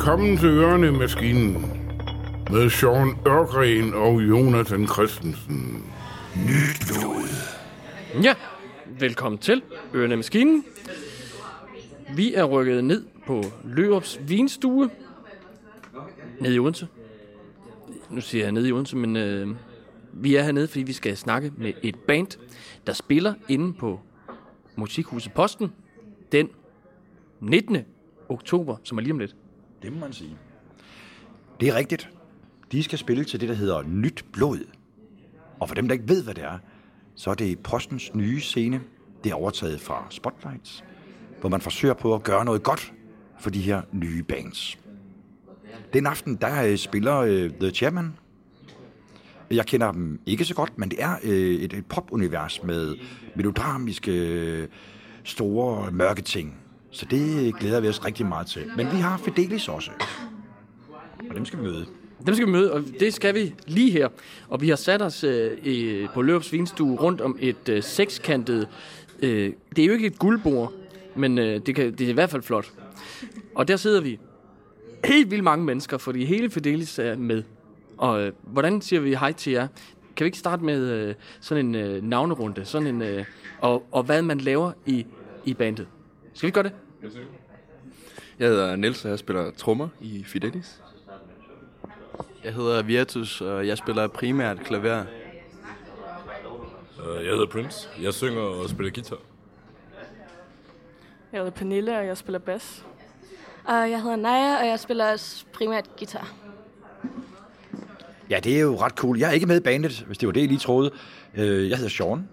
Velkommen til Ørnemaskinen med Sean Ørgren og Jonathan Christensen. Nyt blod. Ja, velkommen til Ørene Maskinen. Vi er rykket ned på Lørups Vinstue. Nede i Odense. Nu siger jeg nede i Odense, men øh, vi er hernede, fordi vi skal snakke med et band, der spiller inde på Musikhuset Posten den 19. oktober, som er lige om lidt. Det må man sige. Det er rigtigt. De skal spille til det, der hedder Nyt Blod. Og for dem, der ikke ved, hvad det er, så er det Postens nye scene. Det er overtaget fra Spotlights, hvor man forsøger på at gøre noget godt for de her nye bands. Den aften, der øh, spiller øh, The Chairman. Jeg kender dem ikke så godt, men det er øh, et, et popunivers med melodramiske, store, mørke ting. Så det glæder vi os rigtig meget til. Men vi har Fidelis også. Og dem skal vi møde. Dem skal vi møde, og det skal vi lige her. Og vi har sat os øh, i, på Løvs Vinstue rundt om et øh, sekskantet... Øh, det er jo ikke et guldbord, men øh, det, kan, det er i hvert fald flot. Og der sidder vi helt vildt mange mennesker, fordi hele Fidelis er med. Og øh, hvordan siger vi hej til jer? Kan vi ikke starte med øh, sådan en øh, navnerunde? Sådan en, øh, og, og hvad man laver i, i bandet? Skal vi gøre det? Jeg hedder Niels, og jeg spiller trommer i Fidelis. Jeg hedder Virtus, og jeg spiller primært klaver. Uh, jeg hedder Prince. Jeg synger og spiller guitar. Jeg hedder Pernille, og jeg spiller bas. Og jeg hedder Naja, og jeg spiller også primært guitar. Ja, det er jo ret cool. Jeg er ikke med i bandet, hvis det var det, I lige troede. Øh, Jeg hedder Sean,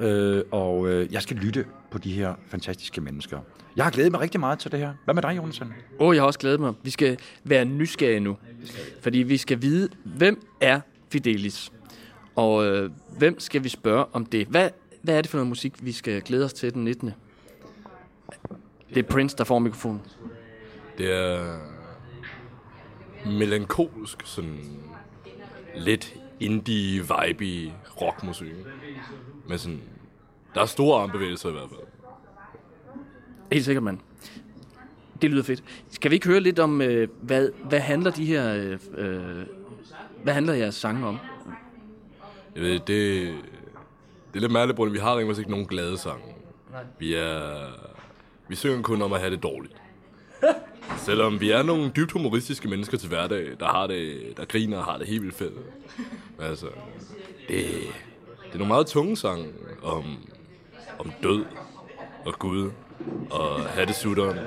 øh, og øh, jeg skal lytte på de her fantastiske mennesker. Jeg har glædet mig rigtig meget til det her. Hvad med dig, Jonathan? Åh, oh, jeg har også glædet mig. Vi skal være nysgerrige nu. Fordi vi skal vide, hvem er Fidelis? Og øh, hvem skal vi spørge om det? Hvad, hvad er det for noget musik, vi skal glæde os til den 19. Det er Prince, der får mikrofonen. Det er melankolsk, sådan lidt indie-vibe rockmusik. Med sådan, der er store armbevægelser i hvert fald. Helt sikkert, mand. Det lyder fedt. Skal vi ikke høre lidt om, øh, hvad, hvad handler de her... Øh, øh, hvad handler jeres sange om? Jeg ved, det, det er lidt mærkeligt, Brunne. Vi har rent ikke nogen glade sange. Vi er... Vi synger kun om at have det dårligt. Selvom vi er nogle dybt humoristiske mennesker til hverdag, der har det, der griner og har det helt vildt fedt. Altså, det, det er nogle meget tunge sange om, om død og Gud og hattesutteren.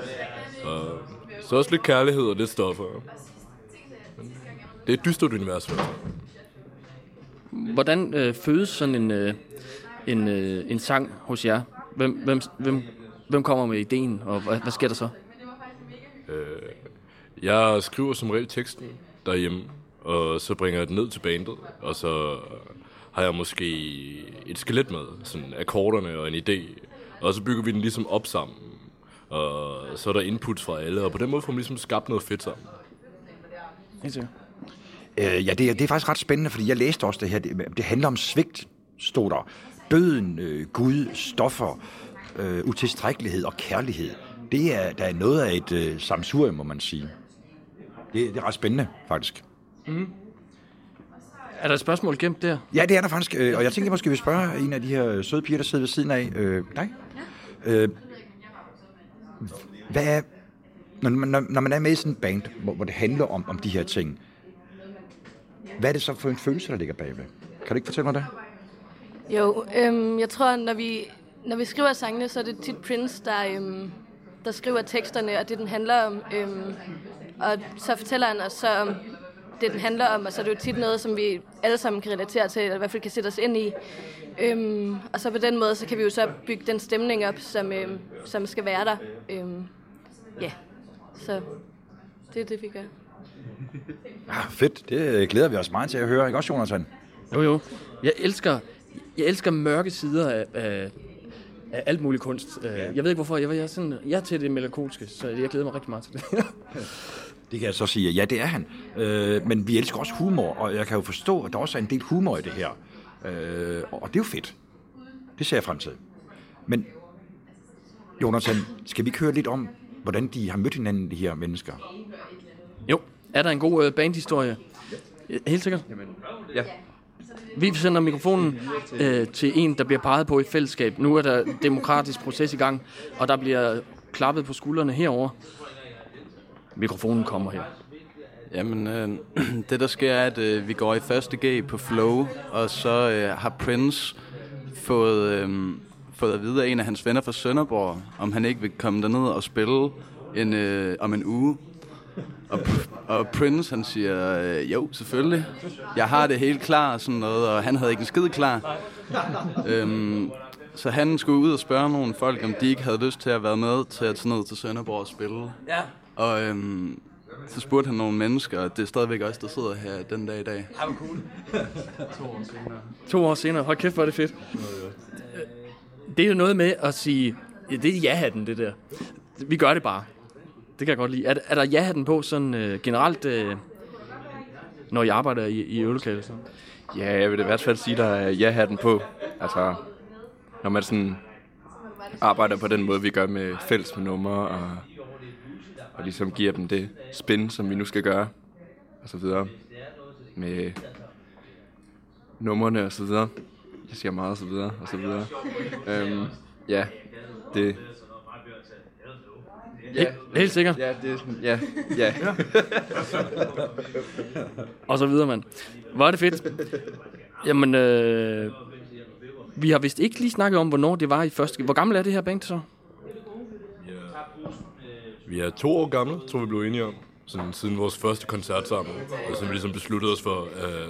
Og så også lidt kærlighed og lidt stoffer. Men det er et dystert univers. Hvordan øh, fødes sådan en, øh, en, øh, en sang hos jer? Hvem, hvem, hvem, hvem kommer med ideen, og hvad, hvad sker der så? Jeg skriver som regel teksten derhjemme, og så bringer jeg den ned til bandet, og så har jeg måske et skelet med, sådan akkorderne og en idé, og så bygger vi den ligesom op sammen. Og så er der inputs fra alle, og på den måde får man ligesom skabt noget fedt sammen. Helt. Øh, ja, det er, det er faktisk ret spændende, fordi jeg læste også det her. Det, det handler om svigt, stod der. Døden, øh, Gud, stoffer, øh, utilstrækkelighed og kærlighed. Det er, der er noget af et øh, samsurium, må man sige. Det, det er ret spændende, faktisk. Er der et spørgsmål gemt der? Ja, det er der faktisk. øh, Og jeg tænker måske, vi spørger en af de her søde piger, der sidder ved siden af. Øh, dig? Ja. Øh, hvad er, når, man, når, når man er med i sådan en band, hvor, hvor det handler om, om de her ting, hvad er det så for en følelse, der ligger bagved? Kan du ikke fortælle mig det? Jo, øhm, jeg tror, når vi, når vi skriver sangene, så er det tit Prince, der, øhm, der skriver teksterne, og det, den handler om. Øhm, og så fortæller han os så om det, den handler om, og så er det jo tit noget, som vi alle sammen kan relatere til, eller i hvert fald kan sætte os ind i. Øhm, og så på den måde, så kan vi jo så bygge den stemning op, som, øhm, som skal være der. Øhm, ja, så det er det, vi gør. Ah, fedt. Det øh, glæder vi os meget til at høre. Ikke også, Jonathan? Jo, jo. Jeg elsker, jeg elsker mørke sider af, af, af alt muligt kunst. Ja. Jeg ved ikke hvorfor. Jeg, jeg, er sådan, jeg er til det melankolske, så jeg glæder mig rigtig meget til det. Det kan jeg så sige, ja, det er han. Øh, men vi elsker også humor, og jeg kan jo forstå, at der også er en del humor i det her. Øh, og det er jo fedt. Det ser jeg frem til. Men, Jonathan, skal vi ikke høre lidt om, hvordan de har mødt hinanden, de her mennesker? Jo, er der en god øh, bandhistorie? Ja, Helt sikkert. Ja. Vi sender mikrofonen øh, til en, der bliver peget på i fællesskab. Nu er der demokratisk proces i gang, og der bliver klappet på skuldrene herover. Mikrofonen kommer her. Jamen, øh, det der sker er, at øh, vi går i første G på Flow, og så øh, har Prince fået, øh, fået at vide af en af hans venner fra Sønderborg, om han ikke vil komme derned og spille en, øh, om en uge. Og, og Prince, han siger, øh, jo, selvfølgelig. Jeg har det helt klar og sådan noget, og han havde ikke en skid klar. Øhm, så han skulle ud og spørge nogle folk, om de ikke havde lyst til at være med til at tage ned til Sønderborg og spille. Ja. Og øhm, så spurgte han nogle mennesker, og det er stadigvæk os, der sidder her den dag i dag. To år senere. Hold kæft, hvor er det fedt. Det er jo noget med at sige, ja, det er ja-hatten, det der. Vi gør det bare. Det kan jeg godt lide. Er, er der ja-hatten på sådan øh, generelt, øh, når I arbejder i, i øvelokalet? Så? Ja, jeg vil i hvert fald sige, der er ja-hatten på. Altså, når man sådan arbejder på den måde, vi gør med fælles med numre, og, og ligesom giver dem det spin, som vi nu skal gøre, og så videre, med numrene og så videre. Jeg siger meget og så videre, og så videre. Øhm, ja, det... Ja. Helt sikkert. Ja, det er sådan, ja, ja. Og så videre, mand. Er det fedt. Jamen, øh, vi har vist ikke lige snakket om, hvornår det var i første... Hvor gammel er det her band så? Vi er to år gamle, tror vi blev enige om. Sådan, siden vores første koncert sammen. Og så vi ligesom besluttede os for, at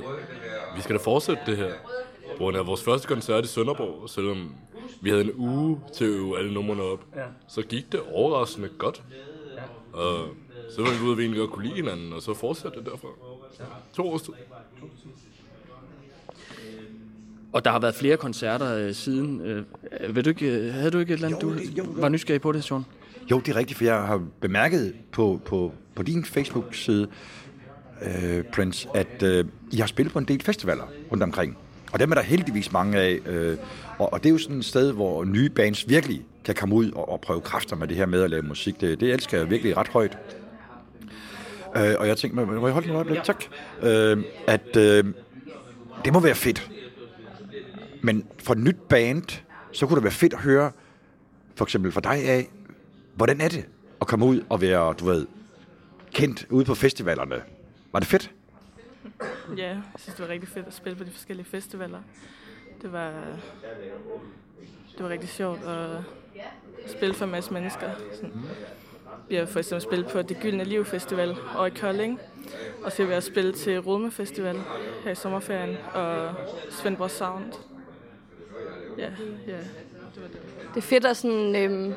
vi skal da fortsætte det her. På grund af vores første koncert i Sønderborg, selvom vi havde en uge til at øve alle numrene op, så gik det overraskende godt. Og så var vi ude, at vi egentlig godt kunne lide hinanden, og så fortsatte det derfra. To års tid. Og der har været flere koncerter øh, siden. Øh, vil du ikke, øh, havde du ikke et eller andet, Jo, du det- jo, jo. var nysgerrig på det, Sean? Jo, det er rigtigt, for jeg har bemærket på, på, på din Facebook-side, øh, Prince, at øh, I har spillet på en del festivaler rundt omkring. Og dem er der heldigvis mange af. Øh, og, og det er jo sådan et sted, hvor nye bands virkelig kan komme ud og, og prøve kræfter med det her med at lave musik. Det, det elsker jeg virkelig ret højt. Øh, og jeg tænkte, må jeg holde en øjeblik? Tak. Øh, at øh, det må være fedt. Men for et nyt band, så kunne det være fedt at høre, for eksempel for dig af, hvordan er det at komme ud og være, du ved, kendt ude på festivalerne? Var det fedt? Ja, jeg synes, det var rigtig fedt at spille på de forskellige festivaler. Det var, det var rigtig sjovt at spille for en masse mennesker. Sådan. Vi har for eksempel spillet på Det Gyldne Liv Festival og i Kolding. Og så har vi også spillet til Rudme Festival her i sommerferien og Svendborg Sound. Ja, ja. Det er fedt at sådan, øhm,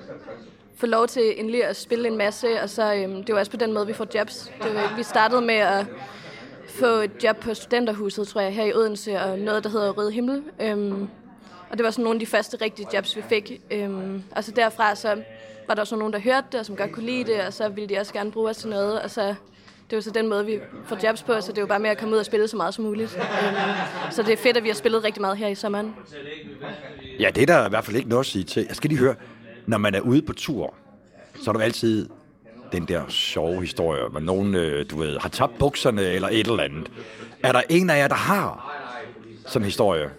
få lov til endelig at spille en masse, og så øhm, det er også på den måde, vi får jobs. Det var, vi startede med at få et job på Studenterhuset, tror jeg, her i Odense, og noget, der hedder Røde Himmel. Øhm, og det var sådan nogle af de første rigtige jobs, vi fik. Øhm, og så derfra, så var der også nogen, der hørte det, og som godt kunne lide det, og så ville de også gerne bruge os til noget, og så det var så den måde, vi får jobs på, så det er jo bare med at komme ud og spille så meget som muligt. Øhm, så det er fedt, at vi har spillet rigtig meget her i sommeren. Ja, det er der i hvert fald ikke noget at sige til. Jeg skal lige høre, når man er ude på tur, så er der jo altid den der sjove historie, hvor nogen, øh, du ved, har tabt bukserne eller et eller andet. Er der en af jer, der har sådan en historie?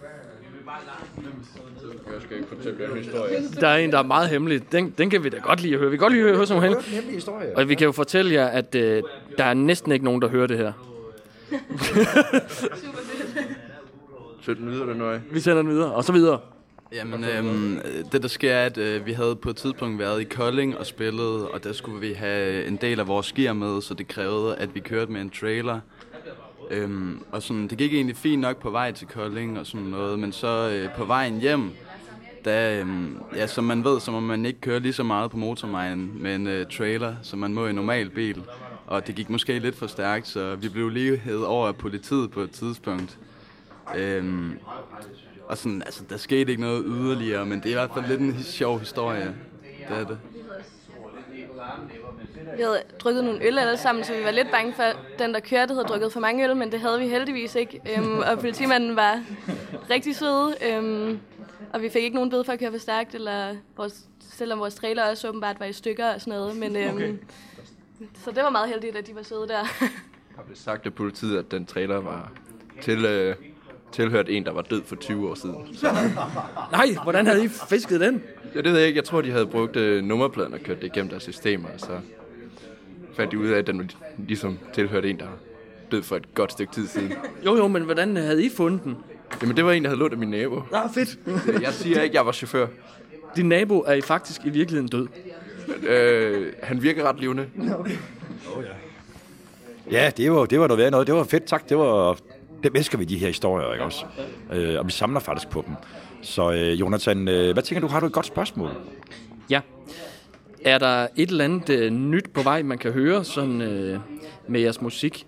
Der er en, der er meget hemmelig. Den, den kan vi da godt lide at høre. Vi kan godt lide at høre. Hemmelig historie. Og vi kan jo fortælle jer, at øh, der er næsten ikke nogen, der hører det her. Så den videre, den. Vi sender den videre, og så videre. Jamen, øhm, det der sker er, at øh, vi havde på et tidspunkt været i Kolding og spillet, og der skulle vi have en del af vores gear med, så det krævede, at vi kørte med en trailer. Øhm, og sådan, det gik egentlig fint nok på vej til Kolding og sådan noget, men så øh, på vejen hjem, da, øhm, ja, som man ved, så må man ikke køre lige så meget på motorvejen med en øh, trailer, som man må i en normal bil. Og det gik måske lidt for stærkt, så vi blev lige hævet over af politiet på et tidspunkt. Øhm, og sådan, altså, der skete ikke noget yderligere, men det er i hvert fald lidt en sjov historie. Det er det. Vi havde drukket nogle øl alle sammen, så vi var lidt bange for, at den, der kørte, havde drukket for mange øl, men det havde vi heldigvis ikke. Øhm, og politimanden var rigtig sød. Øhm, Og vi fik ikke nogen bøde for at køre for stærkt, eller vores, selvom vores trailer også åbenbart var i stykker og sådan noget. Men, øhm, okay. Så det var meget heldigt, at de var søde der. har blev sagt af politiet, at den trailer var til, øh, tilhørt en, der var død for 20 år siden. Så, Nej, hvordan havde I fisket den? ja, det ved jeg ikke. Jeg tror, de havde brugt øh, nummerpladen og kørt det igennem deres systemer, og så fandt de ud af, at den ligesom tilhørte en, der død for et godt stykke tid siden. Jo, jo, men hvordan havde I fundet den? Jamen, det var en, der havde lånt af min nabo. Ah, fedt. Jeg siger ikke, jeg var chauffør. Din nabo er I faktisk i virkeligheden død. Øh, han virker ret levende. Ja, det var, det var noget værd noget. Det var fedt, tak. Det var, det elsker vi, de her historier, ikke også? Øh, og vi samler faktisk på dem. Så øh, Jonathan, øh, hvad tænker du? Har du et godt spørgsmål? Ja. Er der et eller andet øh, nyt på vej, man kan høre sådan, øh, med jeres musik?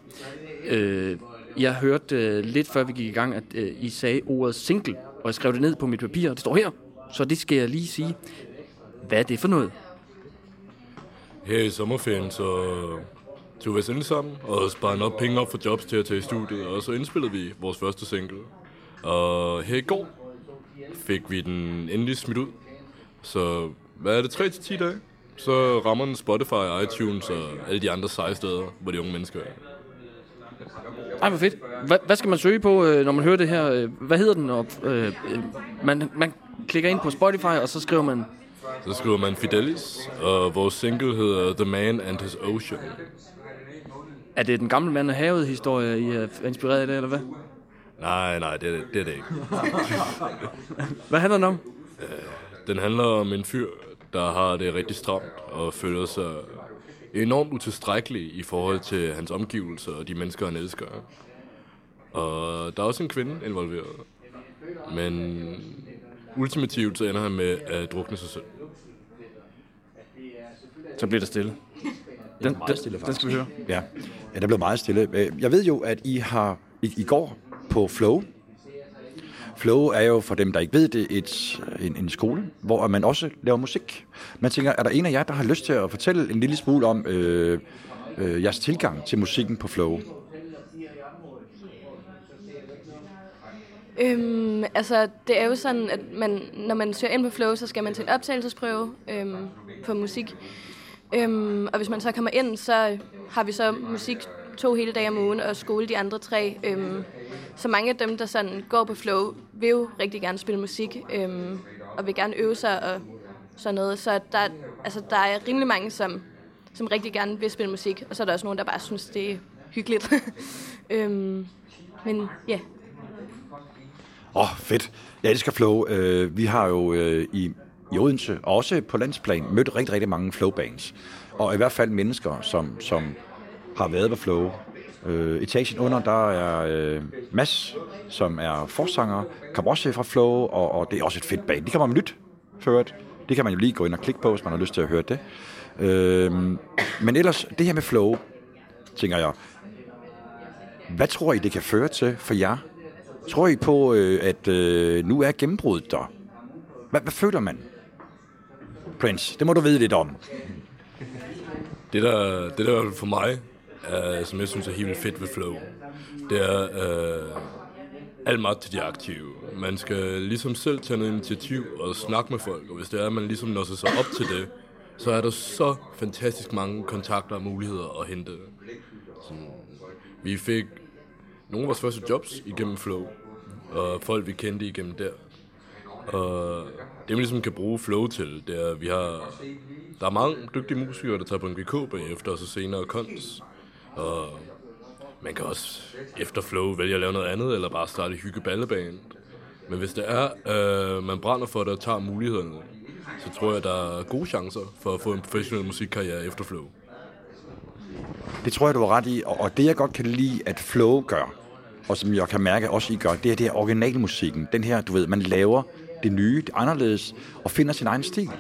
Øh, jeg hørte øh, lidt før vi gik i gang, at øh, I sagde ordet single, og jeg skrev det ned på mit papir, og det står her. Så det skal jeg lige sige. Hvad er det for noget? Her i sommerferien, så tog vi os ind sammen og sparede nok penge op for jobs til at tage i studiet, og så indspillede vi vores første single. Og her i går fik vi den endelig smidt ud. Så hvad er det, 3-10 dage? Så rammer den Spotify, iTunes og alle de andre seje steder, hvor de unge mennesker er. Ej, hvor fedt. Hva, hvad skal man søge på, øh, når man hører det her? Øh, Hvad hedder den? Og, øh, øh, man, man klikker ind på Spotify, og så skriver man... Så skriver man Fidelis, og vores single hedder The Man and His Ocean. Er det den gamle mand af havet historie, I er inspireret af det, eller hvad? Nej, nej, det er det, er det ikke. Hvad handler den om? Den handler om en fyr, der har det rigtig stramt og føler sig enormt utilstrækkelig i forhold til hans omgivelser og de mennesker, han elsker. Og der er også en kvinde involveret. Men ultimativt så ender han med at drukne sig selv. Så bliver der stille. Den, den, stille, den skal vi høre. Ja ja, der blev meget stille. Øh, jeg ved jo, at I har i, i går på Flow. Flow er jo, for dem, der ikke ved det, et, en, en skole, hvor man også laver musik. Man tænker, er der en af jer, der har lyst til at fortælle en lille smule om øh, øh, jeres tilgang til musikken på Flow? Øhm, altså, det er jo sådan, at man, når man søger ind på Flow, så skal man til en optagelsesprøve øhm, på musik. Øhm, og hvis man så kommer ind, så har vi så musik to hele dage om ugen, og skole de andre tre. Øhm, så mange af dem, der sådan går på Flow, vil jo rigtig gerne spille musik, øhm, og vil gerne øve sig og sådan noget. Så der, altså, der er rimelig mange, som, som rigtig gerne vil spille musik, og så er der også nogen, der bare synes, det er hyggeligt. øhm, men ja, Åh, oh, fedt. Jeg elsker Flow. Uh, vi har jo uh, i, i Odense, og også på landsplan, mødt rigtig, rigtig mange flowbands. Og i hvert fald mennesker, som, som har været på Flow. Øh, etagen under, der er øh, Mads, som er forsanger, kommer også fra Flow, og, og det er også et fedt band. Det kommer med nyt, ført. Det kan man jo lige gå ind og klikke på, hvis man har lyst til at høre det. Øh, men ellers, det her med Flow, tænker jeg, hvad tror I, det kan føre til for jer? Tror I på, øh, at øh, nu er gennembruddet der? Hvad, hvad føler man? Prince, det må du vide lidt om. Det der, det der for mig, er, som jeg synes er helt vildt fedt ved Flow, det er øh, alt meget til de aktive. Man skal ligesom selv tage noget initiativ og snakke med folk, og hvis det er, at man ligesom når sig op til det, så er der så fantastisk mange kontakter og muligheder at hente. Sådan, vi fik nogle af vores første jobs igennem Flow, og folk vi kendte igennem der. Og det man ligesom kan bruge Flow til, det er, at vi har... Der er mange dygtige musikere, der tager på en GK bagefter, og så senere kons. Og man kan også efter Flow vælge at lave noget andet, eller bare starte hyggeballeband. Men hvis det er, øh, man brænder for det og tager mulighederne, så tror jeg, der er gode chancer for at få en professionel musikkarriere efter Flow. Det tror jeg, du har ret i. Og, og det, jeg godt kan lide, at Flow gør, og som jeg kan mærke også, I gør, det er det her originalmusikken. Den her, du ved, man laver det nye, det anderledes, og finder sin egen stil.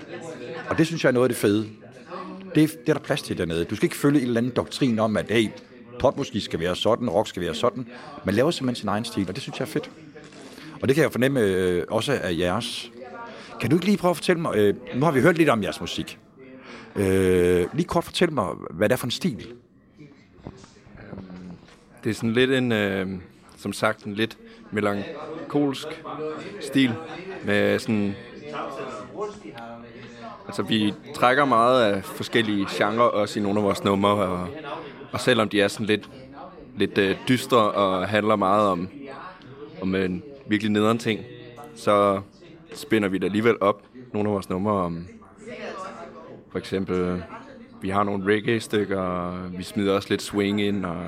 Og det synes jeg er noget af det fede. Det, det er der plads til dernede. Du skal ikke følge en eller anden doktrin om, at hey, popmusik skal være sådan, rock skal være sådan. Man laver simpelthen sin egen stil, og det synes jeg er fedt. Og det kan jeg fornemme øh, også af jeres. Kan du ikke lige prøve at fortælle mig, øh, nu har vi hørt lidt om jeres musik. Øh, lige kort fortælle mig, hvad det er for en stil. Øhm, det er sådan lidt en... Øh, som sagt en lidt melankolsk stil med sådan Altså, vi trækker meget af forskellige genrer også i nogle af vores numre, og, og selvom de er sådan lidt, lidt øh, dystre og handler meget om, om en virkelig nederen ting, så spænder vi det alligevel op, nogle af vores numre om, for eksempel, vi har nogle reggae-stykker, og vi smider også lidt swing ind, og,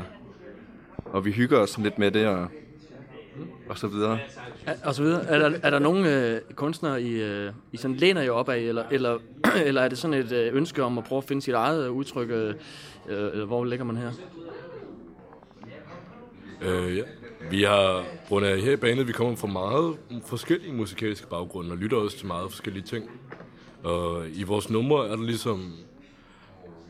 og vi hygger os lidt med det, og, og så videre. Er, og så videre. Er der, er der nogle øh, kunstnere, I, øh, I sådan læner jo op af, eller, eller, eller er det sådan et øh, ønske om at prøve at finde sit eget udtryk? Øh, øh, hvor ligger man her? Øh, ja. Vi har, grund af her i banen, vi kommer fra meget forskellige musikalske baggrunde og lytter også til meget forskellige ting. Og i vores numre er der ligesom,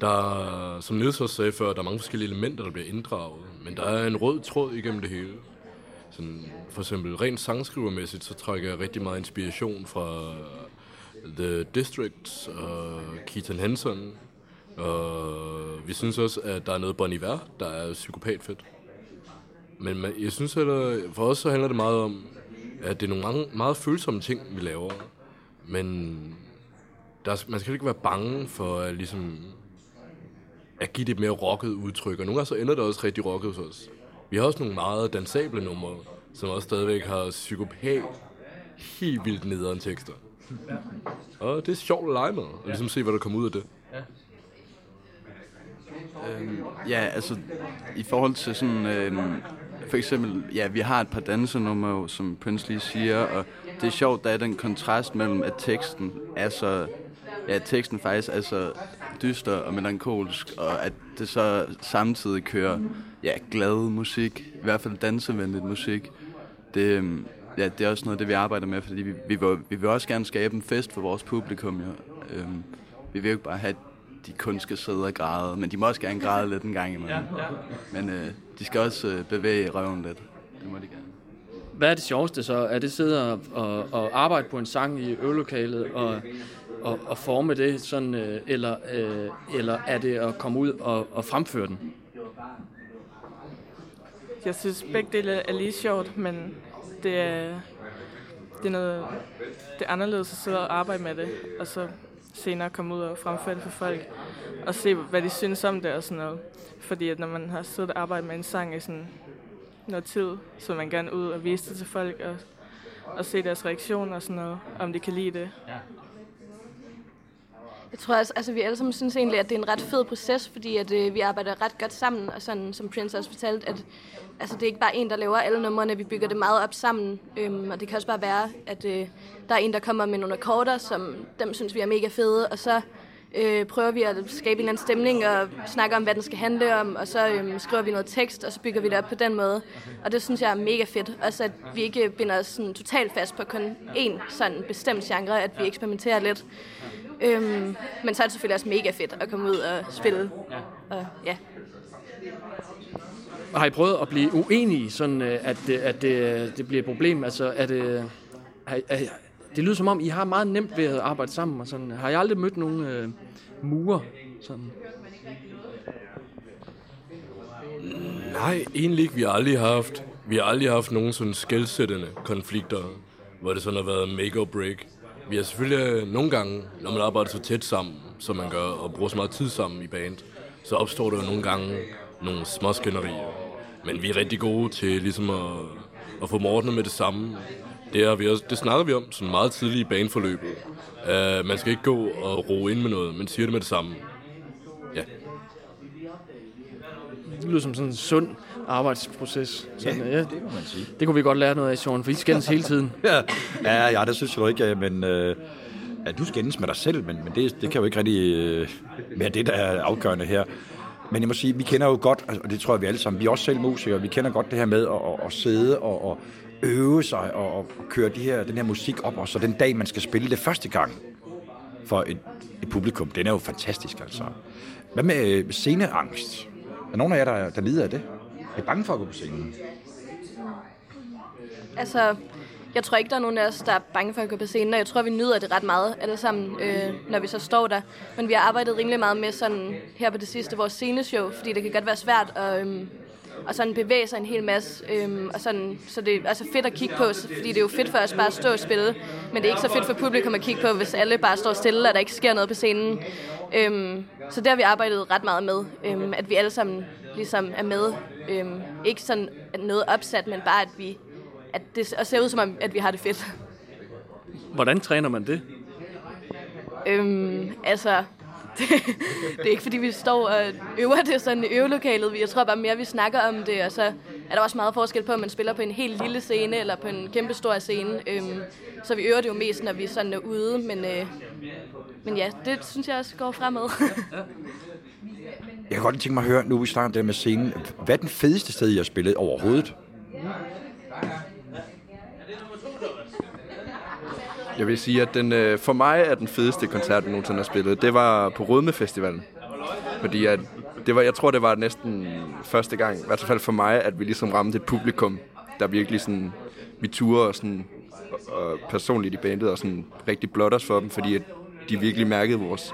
der, som Niels også sagde før, der er mange forskellige elementer, der bliver inddraget. Men der er en rød tråd igennem det hele. Sådan, for eksempel rent sangskrivermæssigt, så trækker jeg rigtig meget inspiration fra øh, The District og Keaton Henson. Og vi synes også, at der er noget Bon Iver, der er psykopatfedt. Men man, jeg synes, at for os så handler det meget om, at det er nogle mange, meget følsomme ting, vi laver. Men der, man skal ikke være bange for at, ligesom, at give det et mere rocket udtryk. Og nogle gange så ender det også rigtig rocket hos os. Vi har også nogle meget dansable numre, som også stadigvæk har psykopat helt vildt nederen tekster. Og det er sjovt at lege med, og ligesom se, hvad der kommer ud af det. Øhm, ja, altså i forhold til sådan, øhm, for eksempel, ja, vi har et par dansenumre, som Prince lige siger, og det er sjovt, der er den kontrast mellem, at teksten er så, ja, teksten faktisk er så dyster og melankolsk, og at det så samtidig kører, ja, glad musik, i hvert fald dansevenligt musik. Det, øhm, ja, det er også noget, det vi arbejder med, fordi vi, vi, vil, vi vil også gerne skabe en fest for vores publikum, jo. Øhm, vi vil jo ikke bare have, de kun skal sidde og græde, men de må også gerne græde lidt en gang imellem. Ja, ja. Men øh, de skal også øh, bevæge røven lidt. Det må de gerne. Hvad er det sjoveste så? Er det sidde og, og, og arbejde på en sang i øvelokalet og, og, og forme det, sådan, øh, eller, øh, eller er det at komme ud og, og fremføre den? Jeg synes begge dele er lige sjovt, men det er, det er noget det er anderledes at sidde og arbejde med det, og så senere komme ud og fremføre det for folk, og se, hvad de synes om det og sådan noget. Fordi at når man har siddet og arbejdet med en sang i sådan noget tid, så vil man gerne ud og vise det til folk og, og se deres reaktioner og sådan noget, om de kan lide det. Ja. Jeg tror også, altså vi alle sammen synes egentlig, at det er en ret fed proces, fordi at øh, vi arbejder ret godt sammen, og sådan som Prince også fortalte, at altså, det er ikke bare en, der laver alle numrene, vi bygger det meget op sammen, øhm, og det kan også bare være, at øh, der er en, der kommer med nogle akkorder, som dem synes vi er mega fede, og så øh, prøver vi at skabe en eller anden stemning og snakke om, hvad den skal handle om, og så øh, skriver vi noget tekst, og så bygger vi det op på den måde. Og det synes jeg er mega fedt. Også at vi ikke binder os sådan totalt fast på kun én sådan bestemt genre, at vi eksperimenterer lidt. Øhm, men så er det selvfølgelig også mega fedt at komme ud og spille. Og, ja. Har I prøvet at blive uenige, sådan øh, at, det, at det, det bliver et problem? Altså, er det, er, er, det lyder som om, I har meget nemt ved at arbejde sammen. Og sådan. Har I aldrig mødt nogen øh, murer? Sådan? Nej, egentlig ikke. Vi har aldrig haft, vi har aldrig haft nogen sådan skældsættende konflikter, hvor det sådan har været make or break. Vi har selvfølgelig øh, nogle gange, når man arbejder så tæt sammen, som man gør, og bruger så meget tid sammen i band, så opstår der jo nogle gange nogle små skænderier. Men vi er rigtig gode til ligesom at, at få ordnet med det samme. Det, er vi også, det snakker vi om sådan meget tidligt i baneforløbet. Uh, øh, man skal ikke gå og ro ind med noget, men siger det med det samme. Ja. Det lyder som sådan en sund arbejdsproces. Sådan, Ja, det må man sige. Det kunne vi godt lære noget af, Sean, for I skændes hele tiden. Ja, ja, ja det synes jeg jo ikke, men... Øh, ja, du skændes med dig selv, men, men det, det kan jo ikke rigtig øh, være det, der er afgørende her. Men jeg må sige, vi kender jo godt, og det tror jeg vi alle sammen, vi er også selv musikere, vi kender godt det her med at, at, at sidde og, og øve sig og, og køre de her, den her musik op, og så den dag, man skal spille det første gang for et, et publikum, den er jo fantastisk altså. Hvad med øh, sceneangst? Er nogen af jer, der, der lider af det? Er I bange for at gå på scenen? Altså, jeg tror ikke, der er nogen af os, der er bange for at gå på scenen, og jeg tror, vi nyder det ret meget alle sammen, øh, når vi så står der. Men vi har arbejdet rimelig meget med sådan her på det sidste vores sceneshow, fordi det kan godt være svært at, øh, og sådan bevæge sig en hel masse. Øhm, og sådan, så det er altså fedt at kigge på, fordi det er jo fedt for os bare at stå og spille, men det er ikke så fedt for publikum at kigge på, hvis alle bare står stille, og der ikke sker noget på scenen. Øhm, så det har vi arbejdet ret meget med, øhm, at vi alle sammen ligesom er med. Øhm, ikke sådan noget opsat, men bare at vi at det ser ud som om, at vi har det fedt. Hvordan træner man det? Øhm, altså, det, det er ikke fordi, vi står og øver det sådan i øvelokalet. Jeg tror bare mere, vi snakker om det, og så er der også meget forskel på, om man spiller på en helt lille scene eller på en kæmpe stor scene. Øhm, så vi øver det jo mest, når vi sådan er ude, men, øh, men ja, det synes jeg også går fremad. Jeg kan godt tænke mig at høre, nu vi snakker det med scenen. Hvad er den fedeste sted, I har spillet overhovedet? Jeg vil sige, at den, øh, for mig er den fedeste koncert, vi nogensinde har spillet. Det var på Rødme Festivalen. Fordi at det var, jeg tror, det var næsten første gang, i hvert fald for mig, at vi ligesom ramte et publikum, der virkelig sådan, vi turer og sådan, og personligt i bandet og sådan rigtig blot os for dem, fordi at de virkelig mærkede vores,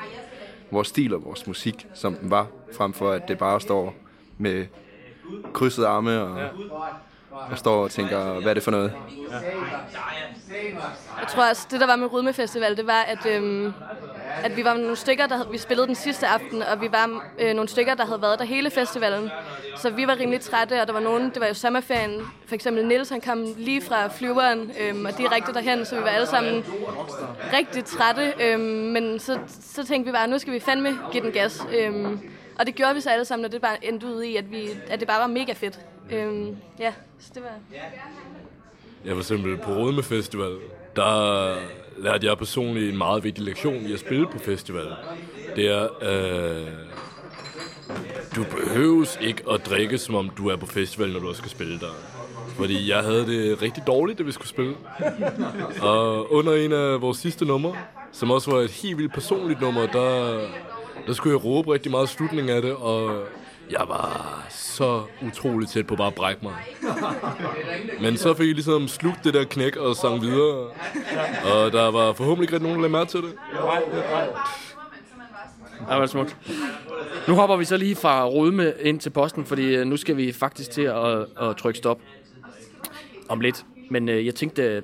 vores stil og vores musik, som den var, frem for at det bare står med krydsede arme og, og står og tænker, hvad er det for noget? Jeg tror også, det der var med Rydme Festival, det var, at, øhm, at vi var nogle stykker, der vi spillede den sidste aften, og vi var øh, nogle stykker, der havde været der hele festivalen. Så vi var rimelig trætte, og der var nogen, det var jo sommerferien. For eksempel Niels, han kom lige fra flyveren øhm, og direkte derhen, så vi var alle sammen rigtig trætte. Øhm, men så, så tænkte vi bare, nu skal vi fandme give den gas. Øhm, og det gjorde vi så alle sammen, og det bare endte ud i, at, vi, at det bare var mega fedt. Øhm, ja, så det var... Jeg for eksempel på Rødme Festival, der lærte jeg personligt en meget vigtig lektion i at spille på festival. Det er, øh, du behøves ikke at drikke, som om du er på festival, når du også skal spille der. Fordi jeg havde det rigtig dårligt, da vi skulle spille. Og under en af vores sidste numre, som også var et helt vildt personligt nummer, der, der skulle jeg råbe rigtig meget slutningen af det, og jeg var så utrolig tæt på bare at brække mig. Men så fik jeg ligesom slugt det der knæk og sang videre. Og der var forhåbentlig ikke nogen, der lagde mærke til det. Ja, var det smukt. Nu hopper vi så lige fra Rødme ind til posten, fordi øh, nu skal vi faktisk til at, at trykke stop om lidt. Men øh, jeg tænkte,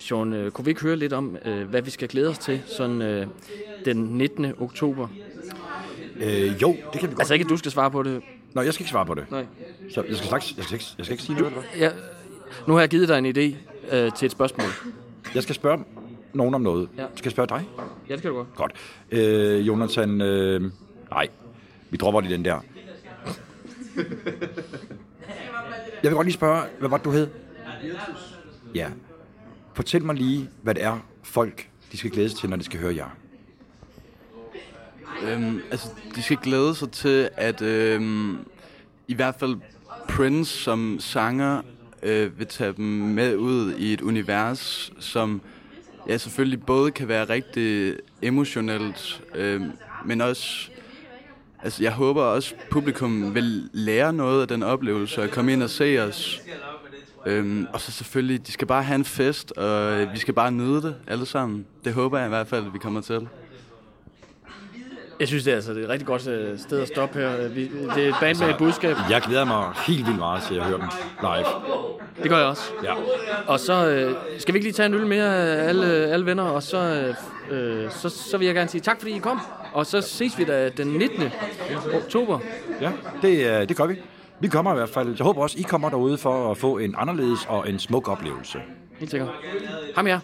Sean, øh, kunne vi ikke høre lidt om, øh, hvad vi skal glæde os til sådan øh, den 19. oktober? Øh, jo, det kan vi godt. Altså ikke, at du skal svare på det. Nå, jeg skal ikke svare på det. Nej. Så jeg skal, straks, jeg skal, ikke, jeg skal ikke sige noget. Ja, nu har jeg givet dig en idé øh, til et spørgsmål. Jeg skal spørge nogen om noget. Ja. Skal jeg spørge dig? Ja, det kan du godt. Godt. Øh, Jonathan, øh, nej, vi dropper lige den der. Jeg vil godt lige spørge, hvad var det, du hed? Ja. Fortæl mig lige, hvad det er, folk de skal glæde sig til, når de skal høre jer. Øhm, altså, de skal glæde sig til, at øhm, i hvert fald Prince som sanger øh, vil tage dem med ud i et univers, som ja, selvfølgelig både kan være rigtig emotionelt, øh, men også, altså jeg håber også, publikum vil lære noget af den oplevelse og komme ind og se os. Øhm, og så selvfølgelig, de skal bare have en fest, og vi skal bare nyde det alle sammen. Det håber jeg i hvert fald, at vi kommer til. Jeg synes, det er, altså, det er et rigtig godt øh, sted at stoppe her. Vi, det er et band med et budskab. Jeg glæder mig helt vildt meget til at høre dem live. Det gør jeg også. Ja. Og så øh, skal vi ikke lige tage en øl mere, alle, alle venner, og så, øh, øh, så, så vil jeg gerne sige tak, fordi I kom. Og så ses vi da den 19. oktober. Ja, det, øh, det gør vi. Vi kommer i hvert fald. Jeg håber også, I kommer derude for at få en anderledes og en smuk oplevelse. Helt sikkert. Hej med jer.